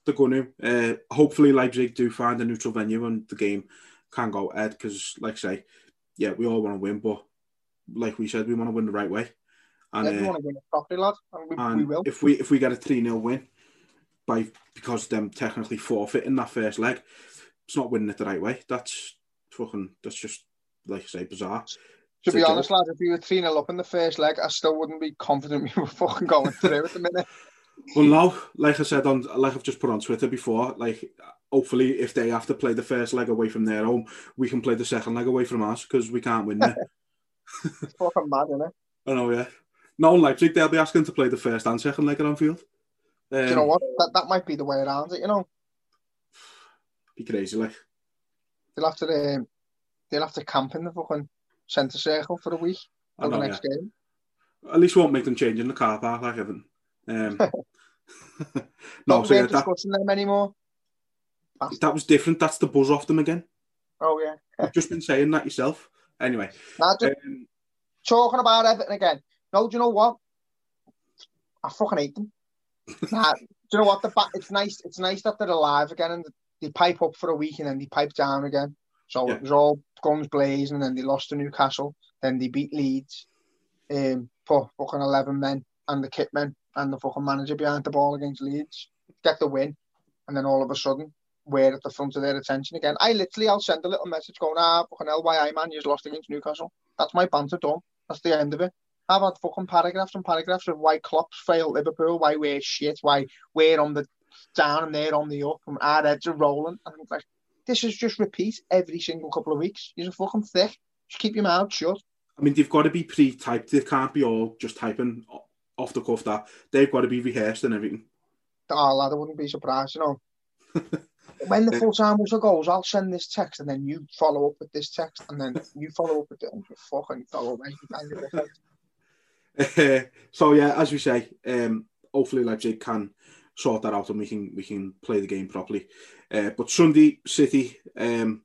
they're going to. Uh, hopefully, Leipzig do find a neutral venue and the game can go ahead. Because, like I say, yeah, we all want to win, but like we said, we want to win the right way. And yeah, we uh, want to win it properly, lad. And we, and we will. If we if we get a three 0 win by because them technically forfeiting that first leg, it's not winning it the right way. That's fucking. That's just like I say, bizarre. To be honest, lad, if you were 3 0 up in the first leg, I still wouldn't be confident we were fucking going through at the minute. Well, now, like I said on, like I've just put on Twitter before, like hopefully, if they have to play the first leg away from their home, we can play the second leg away from us because we can't win it. it's fucking mad, isn't it? I know, yeah. No, Leipzig, they'll be asking to play the first and second leg at Anfield. Um, Do you know what? That, that might be the way around it, you know? Be crazy, like. They'll have to, um, they'll have to camp in the fucking centre circle for a week for the next yeah. game. At least won't make them change in the car park, like Evan. Um, no, so yeah, that, them anymore. That was different. That's the buzz off them again. Oh yeah, you've just been saying that yourself. Anyway, nah, um, talking about Everton again. No, do you know what? I fucking hate them. nah, do you know what? The it's nice. It's nice that they're alive again and they pipe up for a week and then they pipe down again. So yeah. it was all guns blazing, and then they lost to Newcastle. Then they beat Leeds, um, put fucking eleven men and the kit men and the fucking manager behind the ball against Leeds, get the win, and then all of a sudden we're at the front of their attention again. I literally, I'll send a little message going, ah, fucking LYI man, you've lost against Newcastle. That's my banter done. That's the end of it. I've had fucking paragraphs and paragraphs of why Klopp's failed Liverpool, why we're shit, why we're on the down and they're on the up, and our heads are rolling. And I'm like, this is just repeat every single couple of weeks. You're fucking thick. Just keep your mouth shut. I mean, they've got to be pre-typed. They can't be all just typing off the cuff that they've got to be rehearsed and everything. Oh, lad, I wouldn't be surprised, you know. when the full time whistle goes, I'll send this text and then you follow up with this text and then you follow up with it and you fucking follow me. uh, so yeah, as we say, um, hopefully Leipzig can sort that out and we can we can play the game properly. Uh, but Sunday City, um,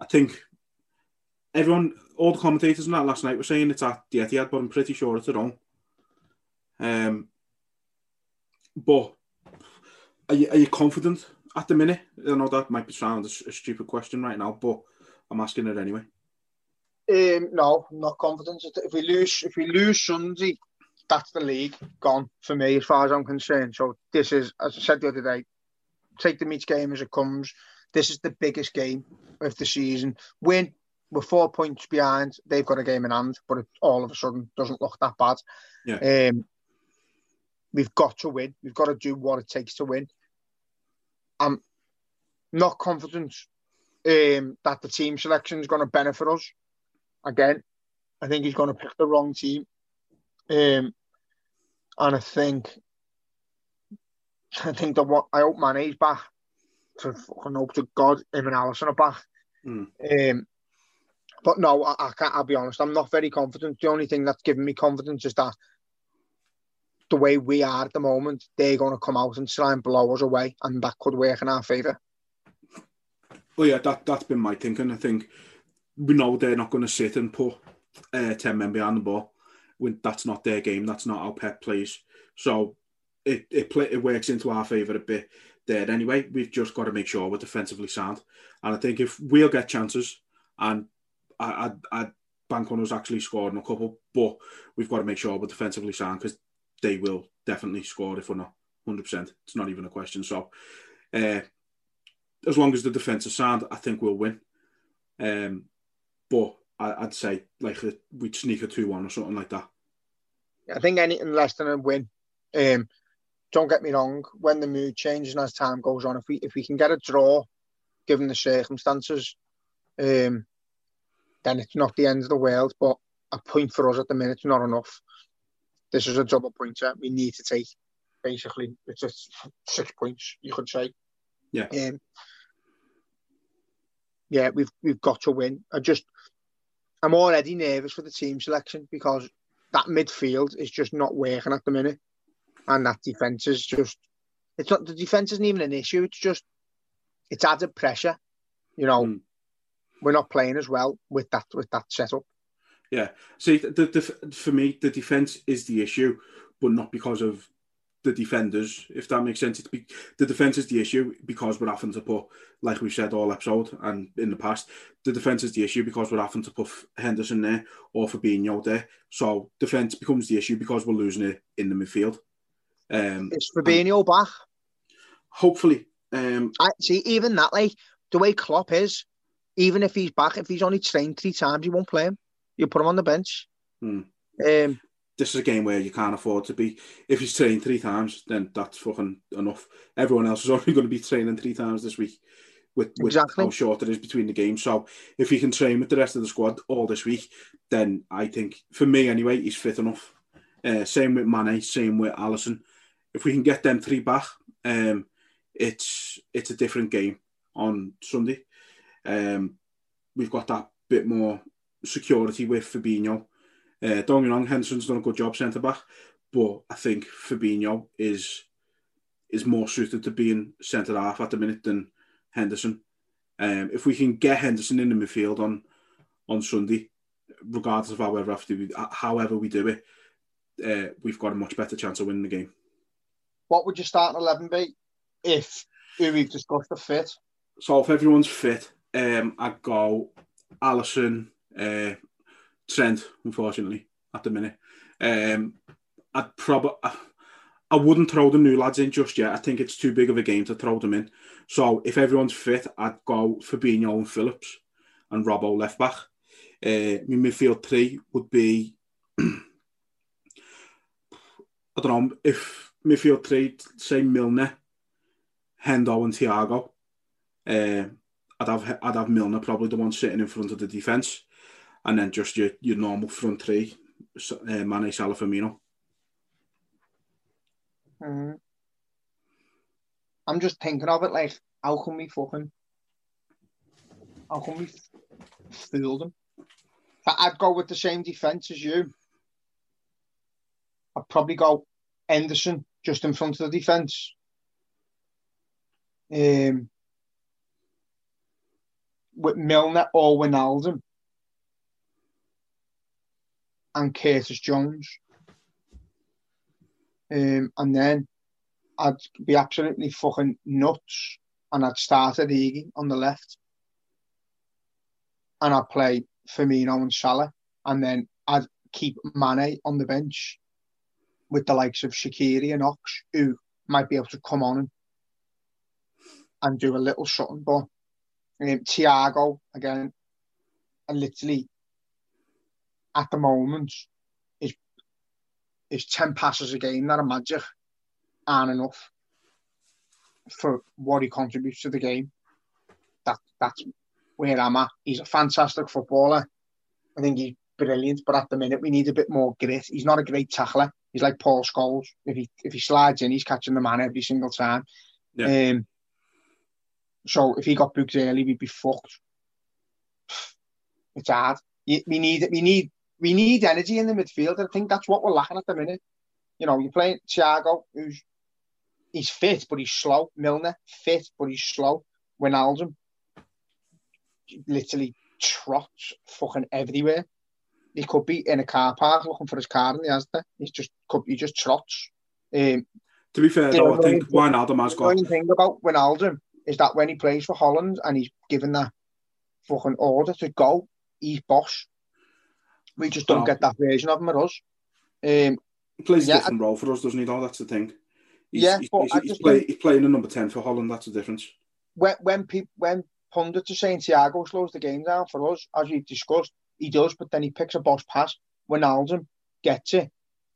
I think everyone, all the commentators on that last night were saying it's at the Etihad, but I'm pretty sure it's at home. Um, but are you, are you confident at the minute? I know that might be sound a, a stupid question right now, but I'm asking it anyway. Um, no, not confident. If we lose, if we lose Sunday, that's the league gone for me as far as I'm concerned. So this is, as I said the other day, take the each game as it comes. This is the biggest game of the season. Win. We're four points behind. They've got a game in hand, but it all of a sudden doesn't look that bad. Yeah. Um, we've got to win. We've got to do what it takes to win. I'm not confident um, that the team selection is going to benefit us. Again, I think he's going to pick the wrong team. Um, and I think, I think that what I hope Mane's back. To fucking hope to God him and Alisson are back. Mm. Um, but no, I, I can't. I'll be honest. I'm not very confident. The only thing that's giving me confidence is that the way we are at the moment, they're going to come out and try and blow us away, and that could work in our favour. Well, yeah, that that's been my thinking. I think we know they're not going to sit and put uh, ten men behind the ball. When that's not their game, that's not how Pep plays. So it it play, it works into our favour a bit there. Anyway, we've just got to make sure we're defensively sound. And I think if we'll get chances, and I I, I bank on us actually scoring a couple, but we've got to make sure we're defensively sound because they will definitely score if we're not 100%. It's not even a question. So, uh, as long as the defence is sound, I think we'll win. Um, but I, would say like we'd sneak a 2 1 or something like that. I think anything less than a win. Um, don't get me wrong, when the mood changes and as time goes on, if we if we can get a draw, given the circumstances, um, then it's not the end of the world. But a point for us at the minute is not enough this is a double pointer we need to take. Basically, it's a six points, you could say. Yeah. Um, yeah, we've we've got to win. I just I'm already nervous for the team selection because that midfield is just not working at the minute, and that defense is just it's not the defense isn't even an issue. It's just it's added pressure. You know, mm. we're not playing as well with that with that setup. Yeah. See, the, the, for me, the defense is the issue, but not because of the defenders, if that makes sense. It's be, the defense is the issue because we're having to put, like we've said all episode and in the past, the defense is the issue because we're having to put Henderson there or Fabinho there. So defense becomes the issue because we're losing it in the midfield. Um, is Fabinho back? Hopefully. Um, I see. Even that, like the way Klopp is, even if he's back, if he's only trained three times, he won't play him you put him on the bench. Hmm. Um, this is a game where you can't afford to be. If he's trained three times, then that's fucking enough. Everyone else is only going to be training three times this week with, with exactly. how short it is between the games. So if he can train with the rest of the squad all this week, then I think, for me anyway, he's fit enough. Uh, same with Mane, same with Alisson. If we can get them three back, um, it's it's a different game on Sunday. Um, we've got that bit more security with Fabinho. Uh, don't get me wrong, Henderson's done a good job centre back, but I think Fabinho is is more suited to being centre half at the minute than Henderson. Um, if we can get Henderson in the midfield on on Sunday, regardless of however after we, however we do it, uh, we've got a much better chance of winning the game. What would your starting eleven be if who we've discussed the fit? So if everyone's fit, um, I'd go Alisson, uh, unfortunately, at the minute. Um, I'd probably. I wouldn't throw the new lads in just yet. I think it's too big of a game to throw them in. So if everyone's fit, I'd go Fabinho and Phillips and Robbo left back. Uh, my midfield three would be, I don't know, if midfield three, say Milner, Hendo and Thiago. Uh, I'd have I'd have Milner probably the one sitting in front of the defence and then just your, your normal front three, uh, Mane, Salah, Firmino. Mm. I'm just thinking of it like, how can we fucking, how can we fool them? I'd go with the same defence as you. I'd probably go Henderson just in front of the defence. Um, with Milner or Wijnaldum and Curtis Jones. Um, and then I'd be absolutely fucking nuts and I'd start at Iggy on the left. And I'd play Firmino and Salah. And then I'd keep Mane on the bench with the likes of Shaqiri and Ox, who might be able to come on and, and do a little something. But Um, Thiago again, and literally at the moment is is ten passes a game that are magic aren't enough for what he contributes to the game. That that's where I'm at. He's a fantastic footballer. I think he's brilliant, but at the minute we need a bit more grit. He's not a great tackler. He's like Paul Scholes. If he if he slides in, he's catching the man every single time. Yeah. Um, so if he got booked early, we'd be fucked. It's hard. We need we need we need energy in the midfield. and I think that's what we're lacking at the minute. You know, you're playing Thiago, who's he's fit but he's slow. Milner fit but he's slow. Wijnaldum literally trots fucking everywhere. He could be in a car park looking for his car in the Asda. He's just could he just trots. Um, To be fair, though, I think Wijnaldum has the got. only thing about Wijnaldum is that when he plays for Holland and he's given that fucking order to go, he's boss. We just don't get that version of him at us. Um, He plays a Yeah, different role for us, doesn't he? Though that's the thing. He's, Yeah, he's, he's, he's play, he's playing a number ten for Holland. That's the difference. when when people when pundits are saying Thiago slows the game down for us, as we've discussed, he does, but then he picks a boss pass. Wijnaldum gets it,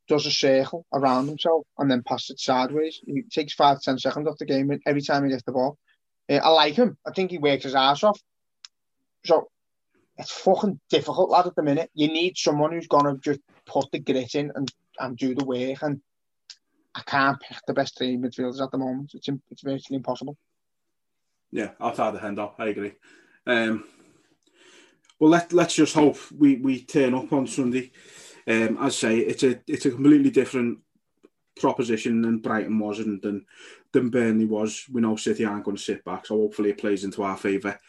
does a circle around himself, and then passes it sideways. He takes five ten seconds off the game every time he gets the ball. Uh, I like him. I think he works his ass off. So it's fucking difficult, lad. At the minute, you need someone who's gonna just put the grit in and, and do the work. And I can't pick the best three midfielders at the moment. It's it's virtually impossible. Yeah, outside the Hendo, I agree. Um, well, let let's just hope we, we turn up on Sunday. Um, as I say, it's a it's a completely different proposition than Brighton was and than than Burnley was. We know City aren't going to sit back, so hopefully it plays into our favour.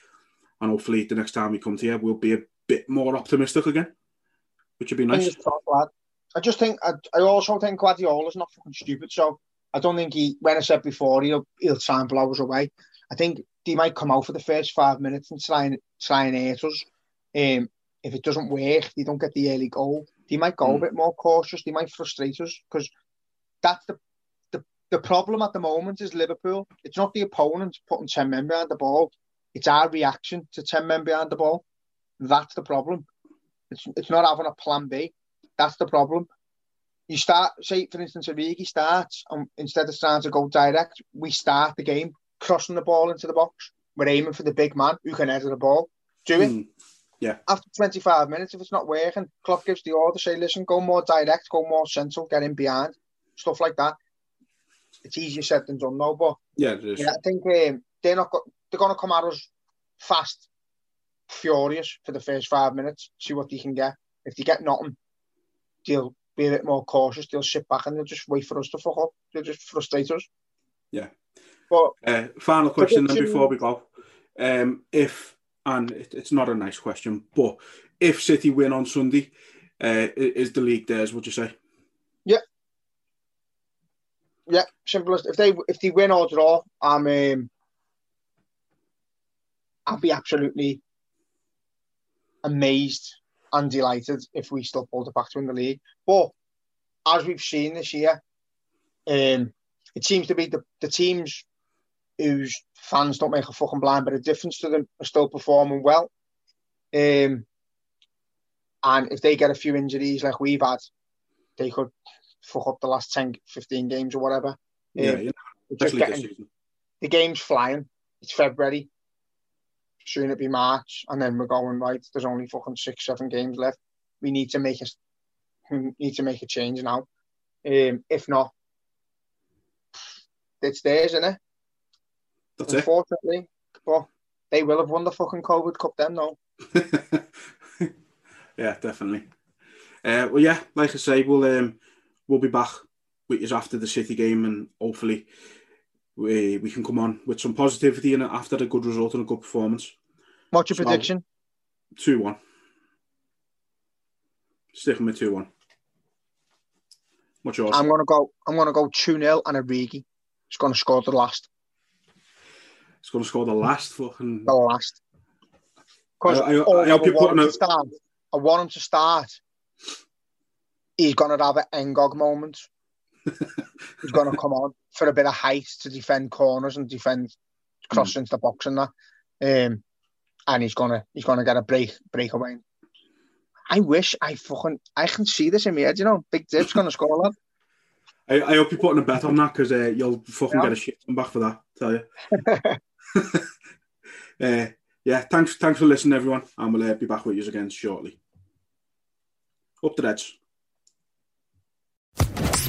And hopefully the next time we come to you, we'll be a bit more optimistic again, which would be nice. I just think I, I also think Guardiola's not fucking stupid. So I don't think he. When I said before, he'll he'll try and blow us away. I think he might come out for the first five minutes and try and try and hurt us. Um, if it doesn't work, they don't get the early goal. They might go a Mm. bit more cautious. They might frustrate us because that's the, the the problem at the moment is Liverpool. It's not the opponent putting ten men behind the ball. It's our reaction to ten men behind the ball. That's the problem. It's it's not having a plan B. That's the problem. You start, say, for instance, Origi starts, and instead of trying to go direct, we start the game crossing the ball into the box. We're aiming for the big man who can header the ball. Do it. Mm, After 25 minutes, if it's not working, Klopp gives the order, say, listen, go more direct, go more central, get in behind, stuff like that. It's easier said than done, though, but yeah, yeah, I think um, they're not. Go- they're going to come at us fast, furious for the first five minutes. See what they can get. If they get nothing, they'll be a bit more cautious. They'll sit back and they'll just wait for us to fuck up. They'll just frustrate us. Yeah. But Uh, final question then before we go. Um, if, and it, it's not a nice question, but if City win on Sunday, uh, is the league theirs, would you say? Yeah. Yeah, simplest. If they if they win or draw, I'm um, I'll be absolutely amazed and delighted if we still pulled it back to win the league. But as we've seen this year, um, it seems to be the, the teams whose fans don't make a fucking blind bit of difference to them are still performing well. Um, and if they get a few injuries like we've had, they could fuck up the last 10, 15 games or whatever. Yeah, Um, you know, We're just especially this getting, season. the game's flying. It's February. Soon it'll be March, and then we're going right. There's only fucking six, seven games left. We need to make a we need to make a change now. Um, if not, it's theirs, isn't it? That's it. Unfortunately, but they will have won the fucking COVID Cup then, though. yeah, definitely. Uh, well, yeah, like I say, we'll um, we'll be back you after the City game, and hopefully we we can come on with some positivity and after a good result and a good performance. What's your So- prediction? Two one. Sticking with two one. What's yours? I'm gonna go. I'm gonna go two 0 and a Origi is gonna score the last. It's going to score the last fucking. The last. Because I- I- I hope you're want putting him a- to start. I want him to start. He's gonna have an Engog moment. He's gonna come on for a bit of height to defend corners and defend cross into the box and that. Um, and he's gonna he's gonna get a break breakaway. I wish I fucking I can see this in my head, you know. Big Dip's gonna score lad. I, I hope you're putting a bet on that because uh, you'll fucking Yeah. get a shit come back for that. Tell you. uh, yeah, thanks thanks for listening, everyone, and we'll uh, be back with you again shortly. Up the Reds.